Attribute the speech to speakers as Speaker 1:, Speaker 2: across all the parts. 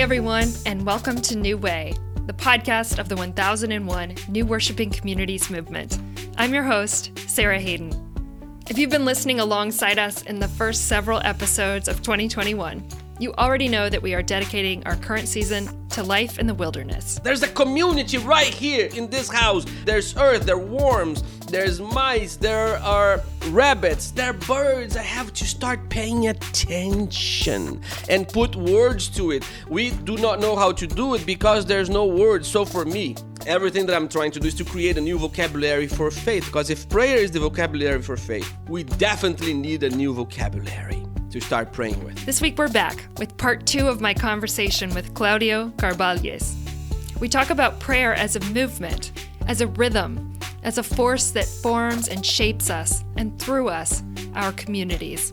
Speaker 1: everyone, and welcome to New Way, the podcast of the 1001 New Worshiping Communities Movement. I'm your host, Sarah Hayden. If you've been listening alongside us in the first several episodes of 2021, you already know that we are dedicating our current season to life in the wilderness.
Speaker 2: There's a community right here in this house. There's earth, there are worms, there's mice, there are rabbits, there are birds. I have to start paying attention and put words to it. We do not know how to do it because there's no words. So for me, everything that I'm trying to do is to create a new vocabulary for faith. Because if prayer is the vocabulary for faith, we definitely need a new vocabulary to start praying with.
Speaker 1: This week we're back with part two of my conversation with Claudio Carvalhaes. We talk about prayer as a movement, as a rhythm, as a force that forms and shapes us and through us, our communities.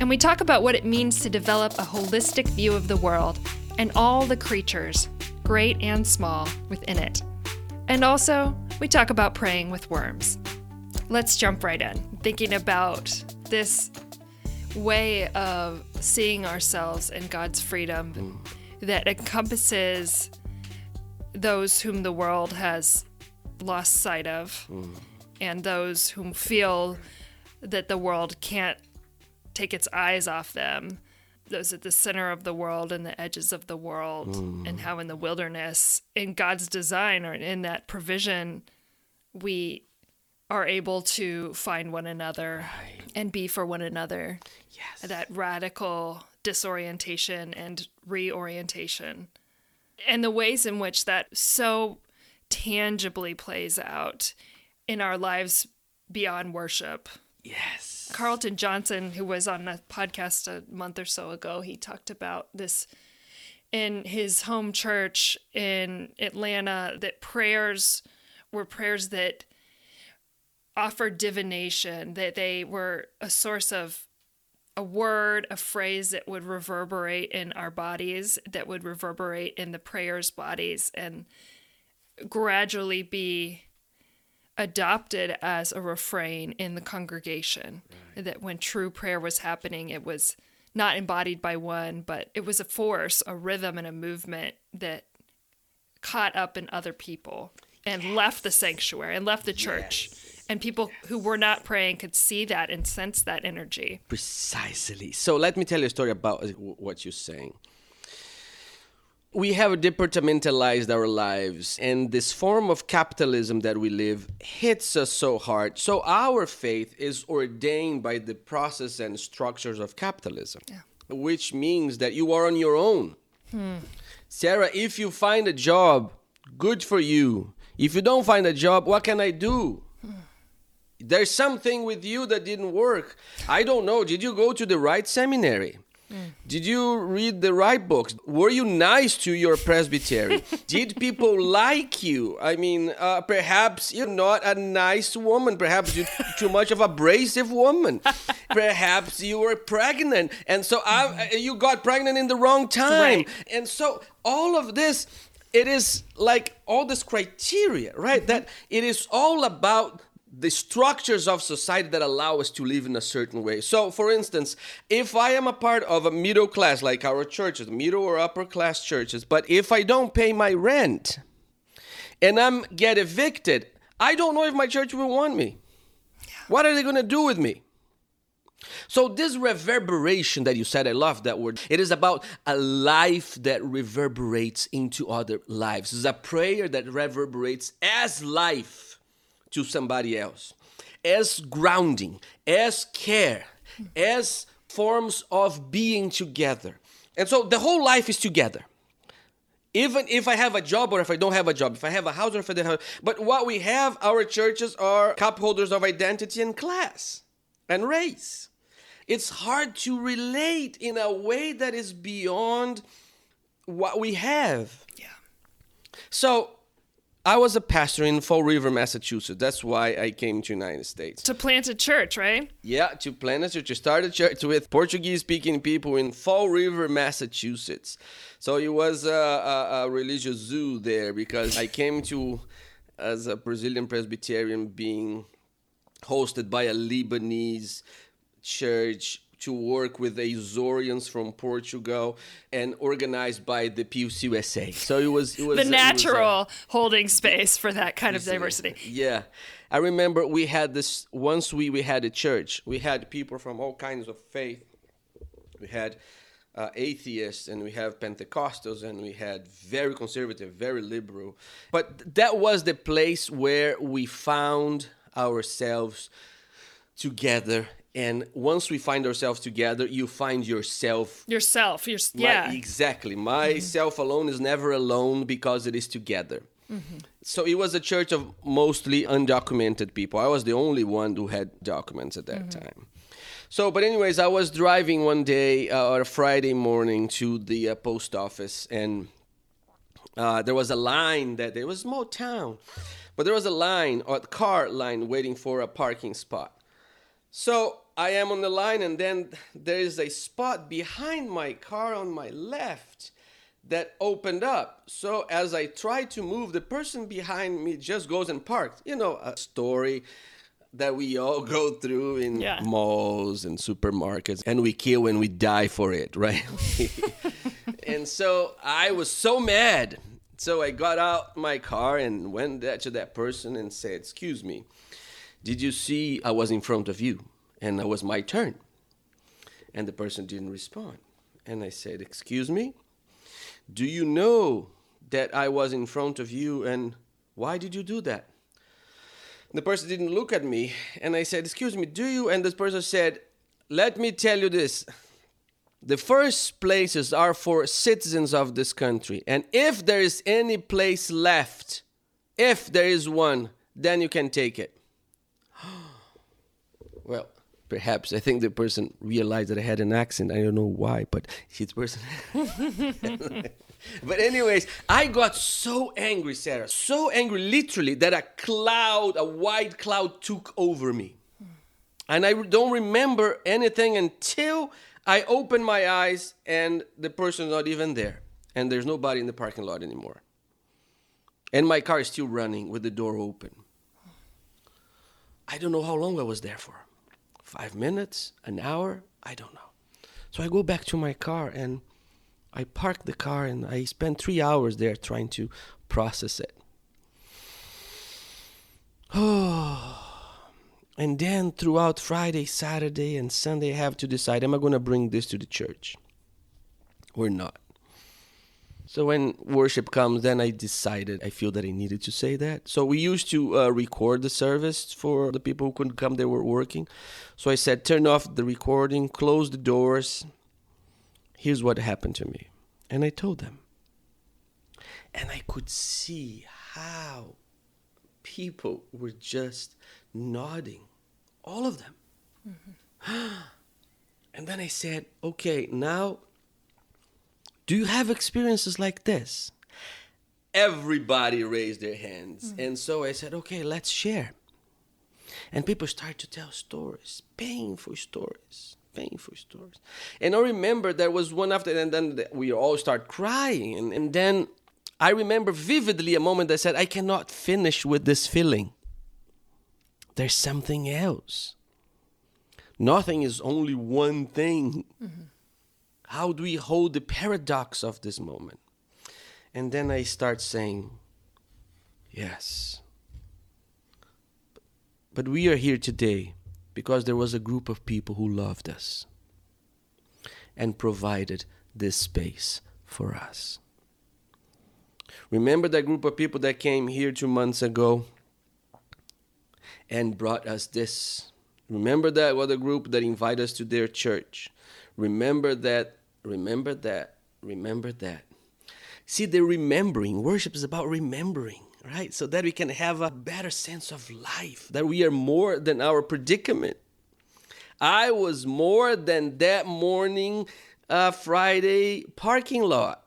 Speaker 1: And we talk about what it means to develop a holistic view of the world and all the creatures, great and small, within it. And also, we talk about praying with worms. Let's jump right in, thinking about this way of seeing ourselves in God's freedom mm. that encompasses those whom the world has lost sight of mm. and those whom feel that the world can't take its eyes off them those at the center of the world and the edges of the world mm. and how in the wilderness in god's design or in that provision we are able to find one another right. and be for one another.
Speaker 2: Yes.
Speaker 1: That radical disorientation and reorientation. And the ways in which that so tangibly plays out in our lives beyond worship.
Speaker 2: Yes.
Speaker 1: Carlton Johnson, who was on a podcast a month or so ago, he talked about this in his home church in Atlanta that prayers were prayers that offered divination, that they were a source of a word, a phrase that would reverberate in our bodies, that would reverberate in the prayers' bodies, and gradually be adopted as a refrain in the congregation. Right. That when true prayer was happening, it was not embodied by one, but it was a force, a rhythm, and a movement that caught up in other people and yes. left the sanctuary and left the church. Yes and people who were not praying could see that and sense that energy.
Speaker 2: Precisely. So let me tell you a story about uh, what you're saying. We have departmentalized our lives, and this form of capitalism that we live hits us so hard. So, our faith is ordained by the process and structures of capitalism, yeah. which means that you are on your own. Hmm. Sarah, if you find a job, good for you. If you don't find a job, what can I do? there's something with you that didn't work. I don't know. Did you go to the right seminary? Mm. Did you read the right books? Were you nice to your presbytery? Did people like you? I mean, uh, perhaps you're not a nice woman. Perhaps you're too much of a abrasive woman. perhaps you were pregnant, and so I, uh, you got pregnant in the wrong time. Right. And so all of this, it is like all this criteria, right? Mm-hmm. That it is all about the structures of society that allow us to live in a certain way. So, for instance, if I am a part of a middle class, like our churches, middle or upper class churches, but if I don't pay my rent and I'm get evicted, I don't know if my church will want me. What are they going to do with me? So, this reverberation that you said, I love that word. It is about a life that reverberates into other lives. It's a prayer that reverberates as life to somebody else as grounding, as care, as forms of being together. And so the whole life is together. Even if I have a job or if I don't have a job, if I have a house or if I don't have, but what we have, our churches are cup holders of identity and class and race. It's hard to relate in a way that is beyond what we have.
Speaker 1: Yeah.
Speaker 2: So I was a pastor in Fall River, Massachusetts. That's why I came to United States.
Speaker 1: To plant a church, right?
Speaker 2: Yeah, to plant a church, to start a church with Portuguese-speaking people in Fall River, Massachusetts. So it was a, a, a religious zoo there because I came to as a Brazilian Presbyterian being hosted by a Lebanese church to work with the Azoreans from Portugal and organized by the PCUSA. So it was it was
Speaker 1: the
Speaker 2: was, uh,
Speaker 1: natural holding space for that kind of diversity.
Speaker 2: yeah. I remember we had this once we, we had a church. We had people from all kinds of faith. We had uh, atheists and we have Pentecostals and we had very conservative, very liberal. But that was the place where we found ourselves together. And once we find ourselves together, you find yourself
Speaker 1: Yourself, your
Speaker 2: my-
Speaker 1: yeah.
Speaker 2: exactly. Myself alone is never alone because it is together. So it was a church of mostly undocumented people. I was the only one who had documents at that time. So, but anyways, I was driving one day uh, on a Friday morning to the uh, post office, and uh, there was a line that it was a small town, but there was a line or a car line waiting for a parking spot. So I am on the line, and then there is a spot behind my car on my left that opened up. So as I try to move, the person behind me just goes and parks. You know, a story that we all go through in
Speaker 1: Yeah.
Speaker 2: malls and supermarkets, and we kill and we die for it, right? and so I was so mad. So I got out my car and went to that person and said, Excuse me, did you see I was in front of you and it was my turn? And the person didn't respond. And I said, Excuse me, do you know that I was in front of you and why did you do that? The person didn't look at me and I said, Excuse me, do you? And this person said, Let me tell you this. The first places are for citizens of this country. And if there is any place left, if there is one, then you can take it. well, perhaps I think the person realized that I had an accent. I don't know why, but his person. but anyways, I got so angry, Sarah, so angry, literally, that a cloud, a white cloud, took over me. And I don't remember anything until I opened my eyes and the person's not even there. And there's nobody in the parking lot anymore. And my car is still running with the door open. I don't know how long I was there for. Five minutes, an hour, I don't know. So I go back to my car and I park the car and I spend three hours there trying to process it. Oh. And then throughout Friday, Saturday, and Sunday, I have to decide am I going to bring this to the church or not? So when worship comes, then I decided I feel that I needed to say that. So we used to uh, record the service for the people who couldn't come, they were working. So I said, turn off the recording, close the doors. Here's what happened to me. And I told them. And I could see how people were just nodding, all of them. and then I said, okay, now, do you have experiences like this? Everybody raised their hands. Mm. And so I said, okay, let's share. And people start to tell stories, painful stories, painful stories. And I remember there was one after, and then we all start crying. And, and then I remember vividly a moment I said, I cannot finish with this feeling. There's something else. Nothing is only one thing. Mm-hmm. How do we hold the paradox of this moment? And then I start saying, Yes. But we are here today because there was a group of people who loved us and provided this space for us. Remember that group of people that came here two months ago and brought us this? Remember that other group that invited us to their church? Remember that, remember that, remember that. See, the remembering, worship is about remembering, right? So that we can have a better sense of life, that we are more than our predicament. I was more than that morning, uh, Friday parking lot.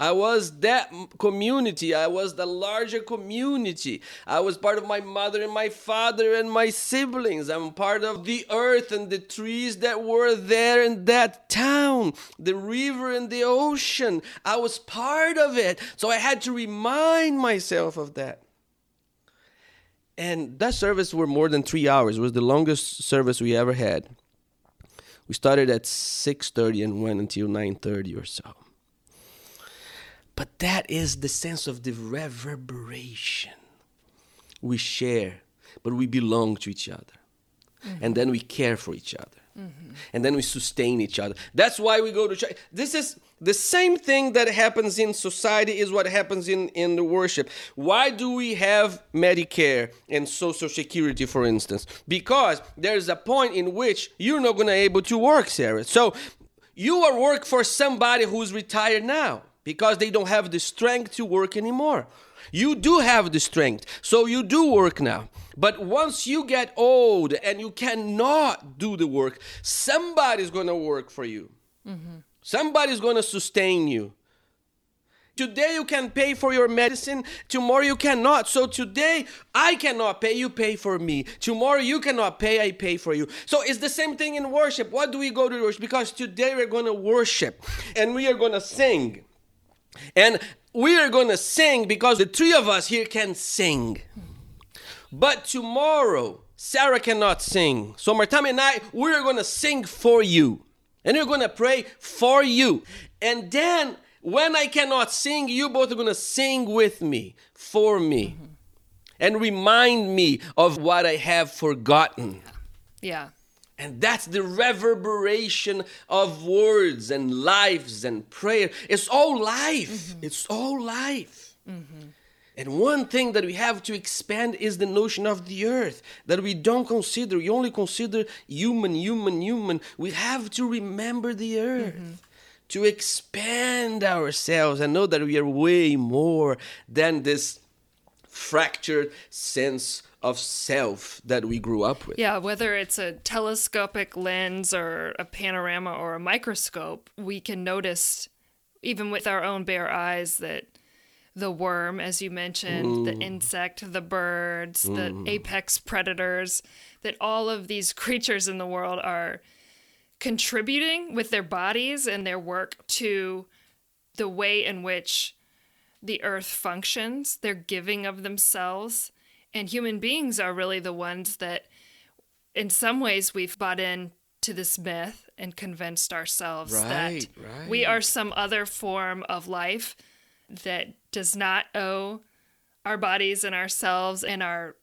Speaker 2: I was that community. I was the larger community. I was part of my mother and my father and my siblings. I'm part of the earth and the trees that were there in that town, the river and the ocean. I was part of it. So I had to remind myself of that. And that service were more than three hours. It was the longest service we ever had. We started at 6:30 and went until 9:30 or so. But that is the sense of the reverberation. We share, but we belong to each other. And then we care for each other. And then we sustain each other. That's why we go to church. This is the same thing that happens in society is what happens in, in the worship. Why do we have Medicare and Social Security, for instance? Because there's a point in which you're not going to able to work, Sarah. So you are work for somebody who's retired now because they don't have the strength to work anymore. You do have the strength, so you do work now. But once you get old and you cannot do the work, somebody's going to work for you. Mm-hmm. Somebody's going to sustain you. Today you can pay for your medicine, tomorrow you cannot. So today I cannot pay, you pay for me. Tomorrow you cannot pay, I pay for you. So it's the same thing in worship. What do we go to worship? Because today we're going to worship and we are going to sing. And we are going to sing because the three of us here can sing. But tomorrow, Sarah cannot sing. So Marthame and I, we're going to sing for you. And we're going to pray for you. And then when I cannot sing, you both are going to sing with me, for me. Mm-hmm. And remind me of what I have forgotten.
Speaker 1: Yeah.
Speaker 2: And that's the reverberation of words and lives and prayer. It's all life. Mm-hmm. It's all life. Mm-hmm. And one thing that we have to expand is the notion of the earth that we don't consider. We only consider human, human, human. We have to remember the earth. Mm-hmm. To expand ourselves and know that we are way more than this fractured sense of self that we grew up with.
Speaker 1: Yeah, whether it's a telescopic lens or a panorama or a microscope, we can notice, even with our own bare eyes, that the worm, as you mentioned, the insect, the birds, the mm. apex predators, that all of these creatures in the world are contributing with their bodies and their work to the way in which the earth functions. They're giving of themselves. And human beings are really the ones that, in some ways, we've bought in to this myth and convinced ourselves
Speaker 2: Right,
Speaker 1: that
Speaker 2: right.
Speaker 1: we are some other form of life that does not owe our bodies and ourselves and our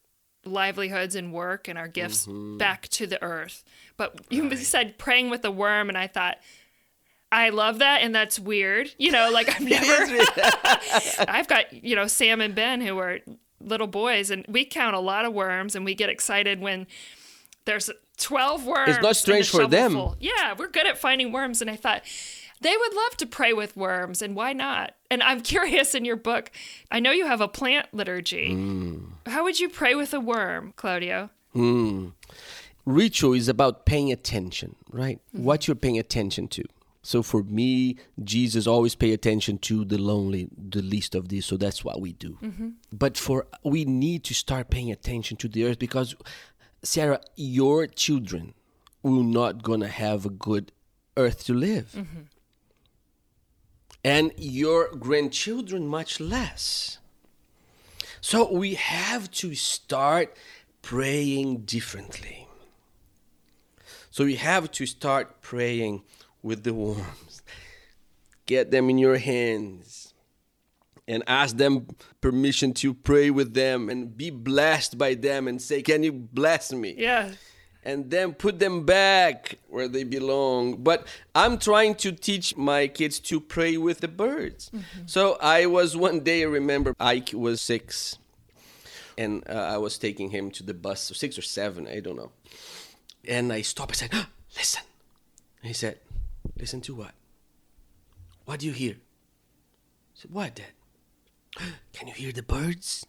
Speaker 1: livelihoods and work and our gifts
Speaker 2: Mm-hmm.
Speaker 1: back to the earth. But you said praying with a worm, and I thought, I love that, and that's weird. You know, like I've never. I've got you know Sam and Ben who are little boys, and we count a lot of worms, and we get excited when there's twelve worms.
Speaker 2: It's not strange for them.
Speaker 1: shovelful. Yeah, we're good at finding worms, and I thought they would love to pray with worms, and why not? And I'm curious in your book, I know you have a plant liturgy.
Speaker 2: Mm.
Speaker 1: How would you pray with a worm, Claudio?
Speaker 2: ritual is about paying attention, right? What you're paying attention to. So for me, Jesus always pay attention to the lonely, the least of these. So that's what we do. Mm-hmm. But for we need to start paying attention to the earth because, Sarah, your children will not gonna have a good earth to live, mm-hmm. and your grandchildren much less. So we have to start praying differently. So we have to start praying with the worms. Get them in your hands and ask them permission to pray with them and be blessed by them and say, Can you bless me?
Speaker 1: Yeah.
Speaker 2: and then put them back where they belong. But I'm trying to teach my kids to pray with the birds. So I was one day, I remember Ike was six, and uh, I was taking him to the bus, six or seven, I don't know. And I stopped. I said, "Ah, "Listen." He said, "Listen to what? What do you hear?" I said, "What, Dad? Can you hear the birds?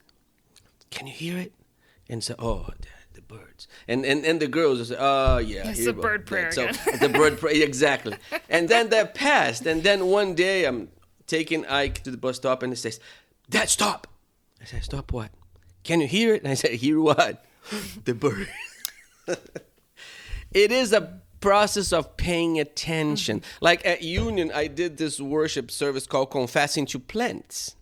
Speaker 2: Can you hear it?" And so, "Oh, Dad, the birds." And and and the girls will say, "Oh, yeah."
Speaker 1: It's the bird
Speaker 2: Dad."
Speaker 1: prayer
Speaker 2: So the bird prayer, exactly. And then that passed. And then one day I'm taking Ike to the bus stop, and he says, "Dad, stop." I said, "Stop what? Can you hear it?" And I said, "Hear what? the bird." it is a process of paying attention. Like at Union, I did this worship service called Confessing to Plants,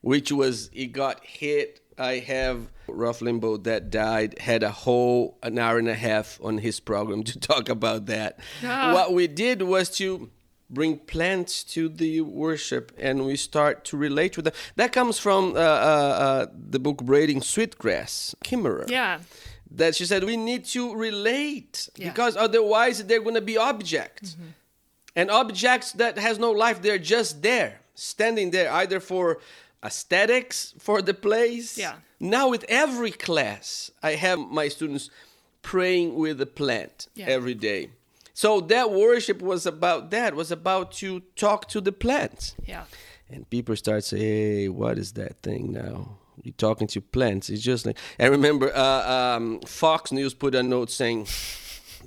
Speaker 2: which was it got hit I have Rush Limbaugh that died had a whole an hour and a half on his program to talk about that.
Speaker 1: Ah.
Speaker 2: What we did was to bring plants to the worship and we start to relate with them. That comes from uh, uh, uh, the book Braiding Sweetgrass, Kimmerer.
Speaker 1: Yeah.
Speaker 2: That she said we need to relate
Speaker 1: Yeah.
Speaker 2: because otherwise they're going to be objects. Mm-hmm. And objects that has no life, they're just there, standing there either for aesthetics for the place.
Speaker 1: Yeah.
Speaker 2: Now with every class, I have my students praying with a plant
Speaker 1: Yeah.
Speaker 2: every day. So that worship was about that, was about to talk to the plants.
Speaker 1: Yeah.
Speaker 2: And people start saying, "Hey, what is that thing now? You're talking to plants." It's just like I remember uh, um, Fox News put a note saying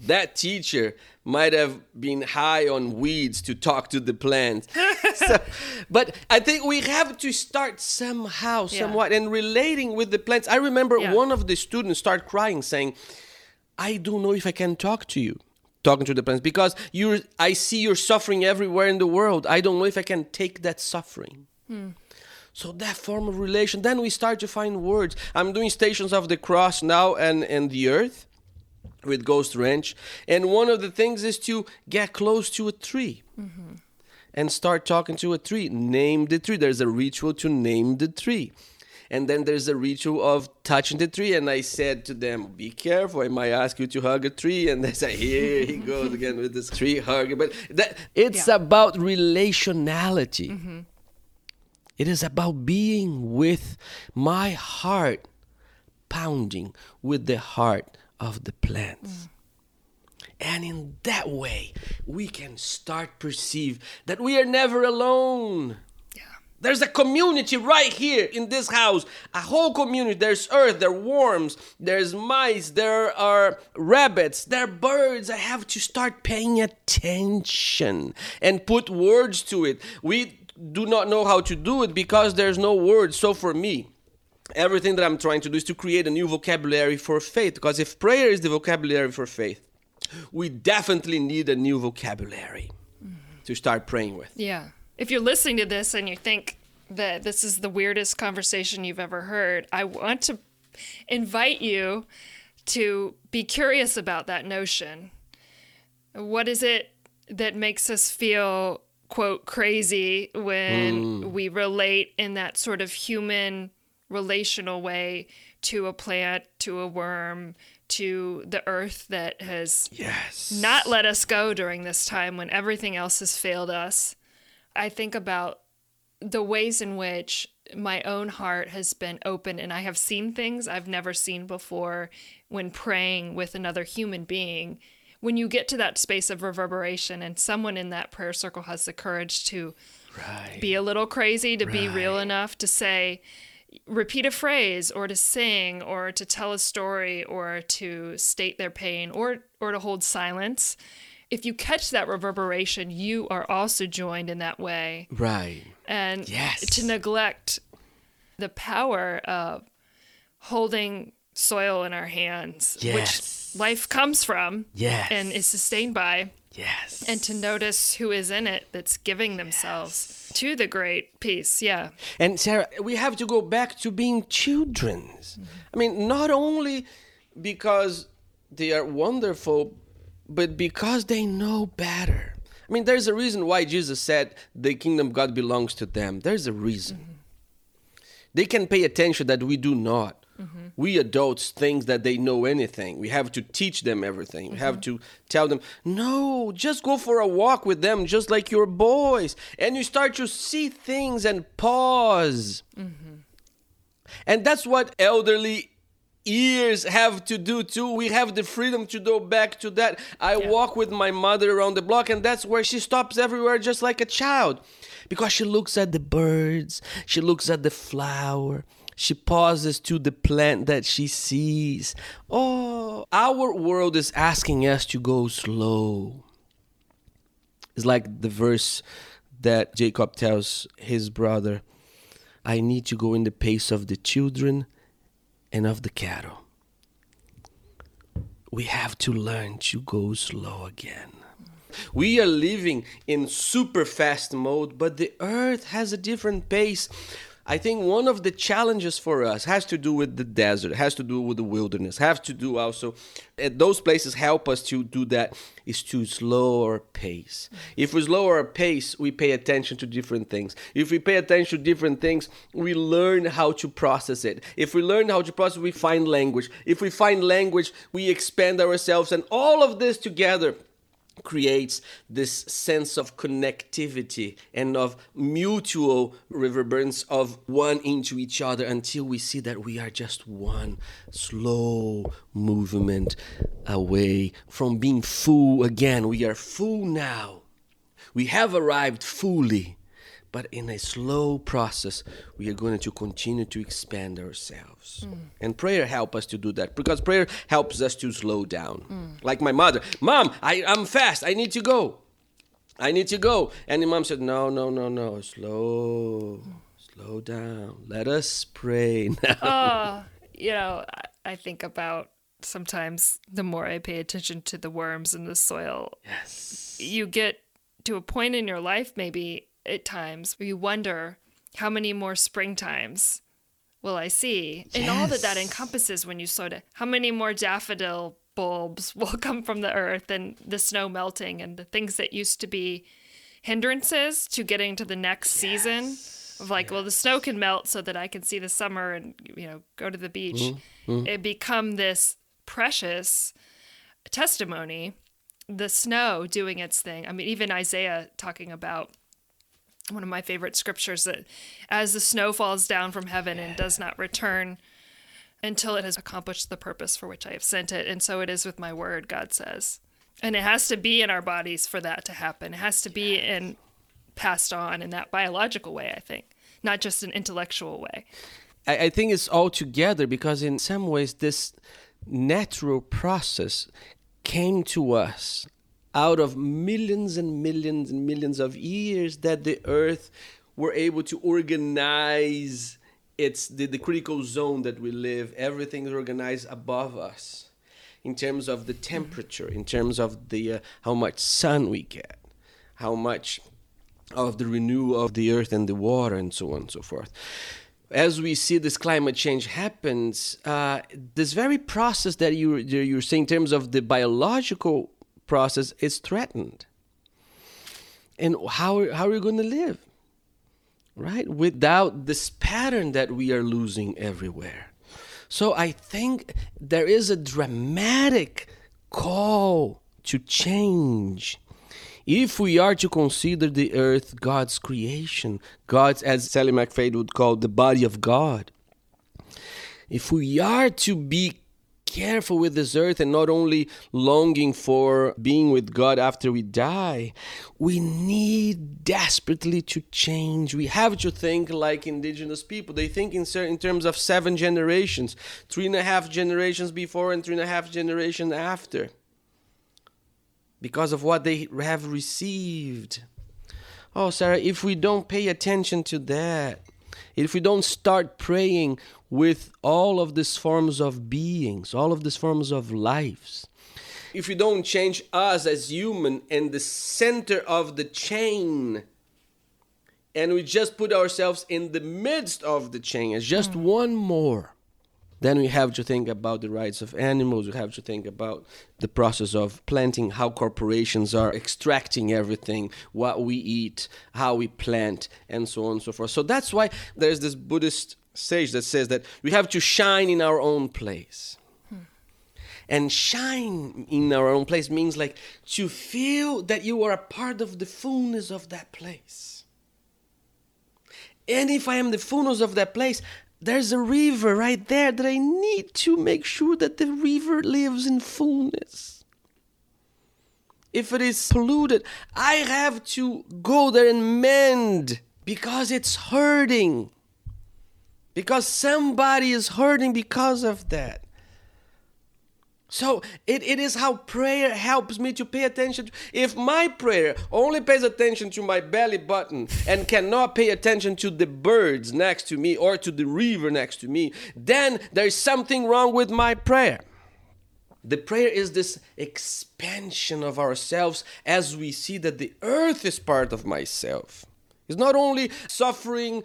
Speaker 2: that teacher might have been high on weeds to talk to the plants. So- but I think we have to start somehow,
Speaker 1: Yeah.
Speaker 2: somewhat, and relating with the plants. I remember
Speaker 1: Yeah.
Speaker 2: one of the students start crying, saying, "I don't know if I can talk to you." Talking to the plants because you, I see your suffering everywhere in the world. I don't know if I can take that suffering. So that form of relation, then we start to find words. I'm doing Stations of the Cross now and, and the Earth with Ghost Ranch. And one of the things is to get close to a tree mm-hmm. and start talking to a tree. Name the tree. There's a ritual to name the tree. And then there's a ritual of touching the tree. And I said to them, Be careful, I might ask you to hug a tree. And they say, Here he goes again with this tree hug. But that, it's
Speaker 1: Yeah.
Speaker 2: about relationality. Mm-hmm. It is about being with my heart pounding with the heart of the plants. And in that way, we can start perceive that we are never alone.
Speaker 1: Yeah.
Speaker 2: There's a community right here in this house. A whole community. There's earth, there are worms, there's mice, there are rabbits, there are birds. I have to start paying attention and put words to it. We do not know how to do it because there's no word. So for me, everything that I'm trying to do is to create a new vocabulary for faith. Because if prayer is the vocabulary for faith, we definitely need a new vocabulary to start praying with.
Speaker 1: Yeah. If you're listening to this and you think that this is the weirdest conversation you've ever heard, I want to invite you to be curious about that notion. What is it that makes us feel, quote, crazy when mm. we relate in that sort of human relational way to a plant, to a worm, to the earth that has
Speaker 2: Yes.
Speaker 1: not let us go during this time when everything else has failed us. I think about the ways in which my own heart has been open and I have seen things I've never seen before when praying with another human being. When you get to that space of reverberation and someone in that prayer circle has the courage to
Speaker 2: Right.
Speaker 1: be a little crazy, to be real enough to say, repeat a phrase or to sing or to tell a story or to state their pain or or to hold silence if you catch that reverberation you are also joined in that way
Speaker 2: Right.
Speaker 1: and
Speaker 2: Yes.
Speaker 1: to neglect the power of holding soil in our hands
Speaker 2: Yes.
Speaker 1: which life comes from
Speaker 2: Yes.
Speaker 1: and is sustained by
Speaker 2: Yes.
Speaker 1: and to notice who is in it that's giving themselves to the great peace yeah
Speaker 2: And Sarah, we have to go back to being children. I mean, not only because they are wonderful, but because they know better. I mean, there's a reason why Jesus said the kingdom of God belongs to them. There's a reason. Mm-hmm. They can pay attention that we do not. We adults think that they know anything. We have to teach them everything. We have to tell them, no, just go for a walk with them, just like your boys. And you start to see things and pause. And that's what elderly ears have to do too. We have the freedom to go back to that. I
Speaker 1: Yeah.
Speaker 2: walk with my mother around the block, and that's where she stops everywhere just like a child. Because she looks at the birds, she looks at the flower, she pauses to the plant that she sees. Oh, our world is asking us to go slow. It's like the verse that Jacob tells his brother I need to go in the pace of the children and of the cattle. We have to learn to go slow again. We are living in super fast mode, but the earth has a different pace. I think one of the challenges for us has to do with the desert, has to do with the wilderness, has to do also, at those places help us to do that, is to slow our pace. If we slow our pace, we pay attention to different things. If we pay attention to different things, we learn how to process it. If we learn how to process, we find language. If we find language, we expand ourselves, and all of this together creates this sense of connectivity and of mutual reverberance of one into each other until we see that we are just one slow movement away from being full again. We are full now. We have arrived fully but in a slow process we are going to continue to expand ourselves. Mm. and prayer help us to do that because prayer helps us to slow down. Mm. like my mother mom I, i'm fast i need to go. I need to go. And the mom said no no no no slow slow down. Let us pray now.
Speaker 1: Oh you know i think about sometimes the more i pay attention to the worms in the soil.
Speaker 2: Yes.
Speaker 1: You get to a point in your life maybe at times where you wonder how many more springtimes will I see? Yes. And all that that encompasses when you sort of how many more daffodil bulbs will come from the earth and the snow melting and the things that used to be hindrances to getting to the next yes. season of like yes. well the snow can melt so that I can see the summer and you know go to the beach. Mm-hmm. It become this precious testimony the snow doing its thing. I mean even Isaiah talking about one of my favorite scriptures that as the snow falls down from heaven and does not return until it has accomplished the purpose for which I have sent it. And so it is with my word, God says. And it has to be in our bodies for that to happen. It has to be in passed on in that biological way, I think, not just an intellectual way.
Speaker 2: I, I think it's all together because in some ways this natural process came to us out of millions and millions and millions of years that the earth were able to organize its the, the critical zone that we live everything is organized above us in terms of the temperature in terms of the uh, how much sun we get how much of the renewal of the earth and the water and so on and so forth. As we see this climate change happens, uh, this very process that you you're saying in terms of the biological process is threatened. And how, how are you going to live? Right? Without this pattern that we are losing everywhere. So I think there is a dramatic call to change. If we are to consider the earth God's creation, God's, as Sallie McFague would call, the body of God, if we are to be careful with this earth and not only longing for being with God after we die, we need desperately to change. We have to think like indigenous people. They think in, certain, in terms of seven generations, three and a half generations before and three and a half generations after, because of what they have received. Oh, Sarah, if we don't pay attention to that, if we don't start praying with all of these forms of beings, all of these forms of lives, if we don't change us as human and the center of the chain, and we just put ourselves in the midst of the chain as just mm. one more, then we have to think about the rights of animals. We have to think about the process of planting, how corporations are extracting everything, what we eat, how we plant, and so on and so forth. So that's why there's this Buddhist sage that says that we have to shine in our own place. Hmm. And shine in our own place means like to feel that you are a part of the fullness of that place. And if I am the fullness of that place, there's a river right there that I need to make sure that the river lives in fullness. If it is polluted, I have to go there and mend because it's hurting. Because somebody is hurting because of that. So it, it is how prayer helps me to pay attention. If my prayer only pays attention to my belly button and cannot pay attention to the birds next to me or to the river next to me, then there is something wrong with my prayer. The prayer is this expansion of ourselves as we see that the earth is part of myself. It's not only suffering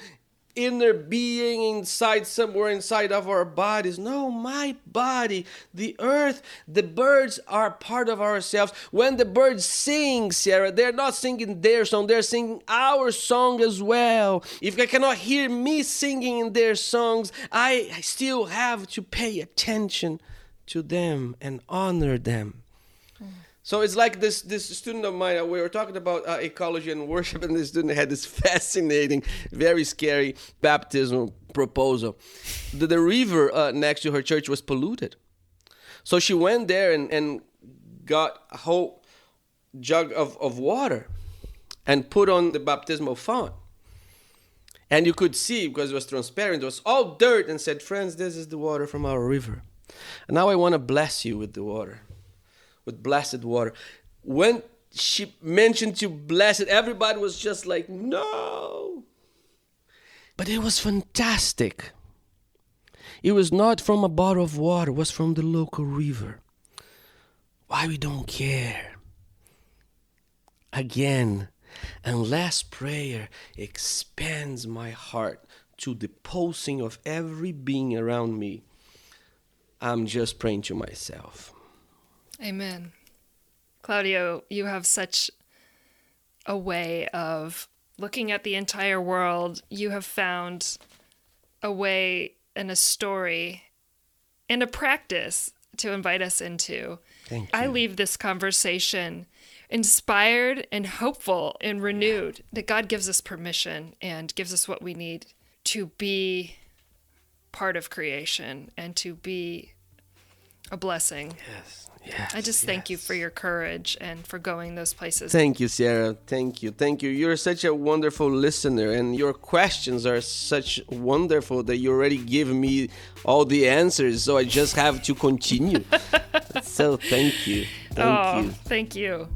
Speaker 2: inner being inside somewhere inside of our bodies. No, my body, the earth, the birds are part of ourselves. When the birds sing, Sarah, they're not singing their song, they're singing our song as well. If I cannot hear me singing in their songs, I still have to pay attention to them and honor them. So it's like this this student of mine. We were talking about uh, ecology and worship, and this student had this fascinating, very scary baptismal proposal. The, the river uh, next to her church was polluted, so she went there and, and got a whole jug of, of water and put on the baptismal font. And you could see because it was transparent, it was all dirt, and said, Friends, this is the water from our river. And now I want to bless you with the water with blessed water. When she mentioned to bless it, everybody was just like, no. But it was fantastic. It was not from a bottle of water, it was from the local river. Why we don't care? Again, unless prayer expands my heart to the pulsing of every being around me, I'm just praying to myself.
Speaker 1: Amen. Claudio, you have such a way of looking at the entire world. You have found a way and a story and a practice to invite us into.
Speaker 2: Thank you.
Speaker 1: I leave this conversation inspired and hopeful and renewed that God gives us permission and gives us what we need to be part of creation and to be a blessing.
Speaker 2: Yes. Yes,
Speaker 1: I just
Speaker 2: yes.
Speaker 1: thank you for your courage and for going those places.
Speaker 2: Thank you, Sierra. Thank you. Thank you. You're such a wonderful listener, and your questions are such wonderful that you already give me all the answers. So I just have to continue. so thank you. Thank
Speaker 1: oh,
Speaker 2: you.
Speaker 1: Thank you.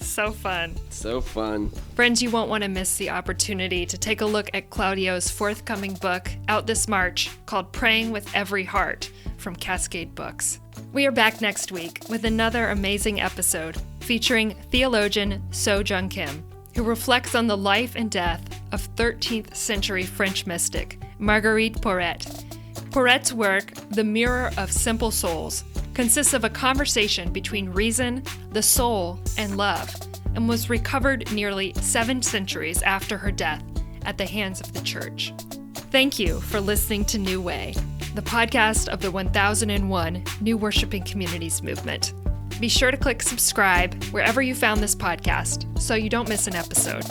Speaker 1: So fun.
Speaker 2: So fun.
Speaker 1: Friends, you won't want to miss the opportunity to take a look at Claudio's forthcoming book out this March called Praying with Every Heart from Cascade Books. We are back next week with another amazing episode featuring theologian So Jung Kim, who reflects on the life and death of 13th century French mystic Marguerite Porete. Porete's work, The Mirror of Simple Souls, consists of a conversation between reason, the soul, and love, and was recovered nearly seven centuries after her death at the hands of the Church. Thank you for listening to New Way the podcast of the 1001 New Worshiping Communities movement. Be sure to click subscribe wherever you found this podcast so you don't miss an episode.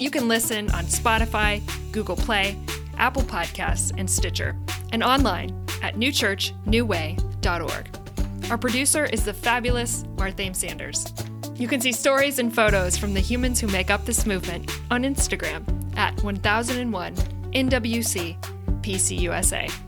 Speaker 1: You can listen on Spotify, Google Play, Apple Podcasts, and Stitcher, and online at newchurchnewway.org. Our producer is the fabulous Marthame Sanders. You can see stories and photos from the humans who make up this movement on Instagram at 1001 NWC PCUSA.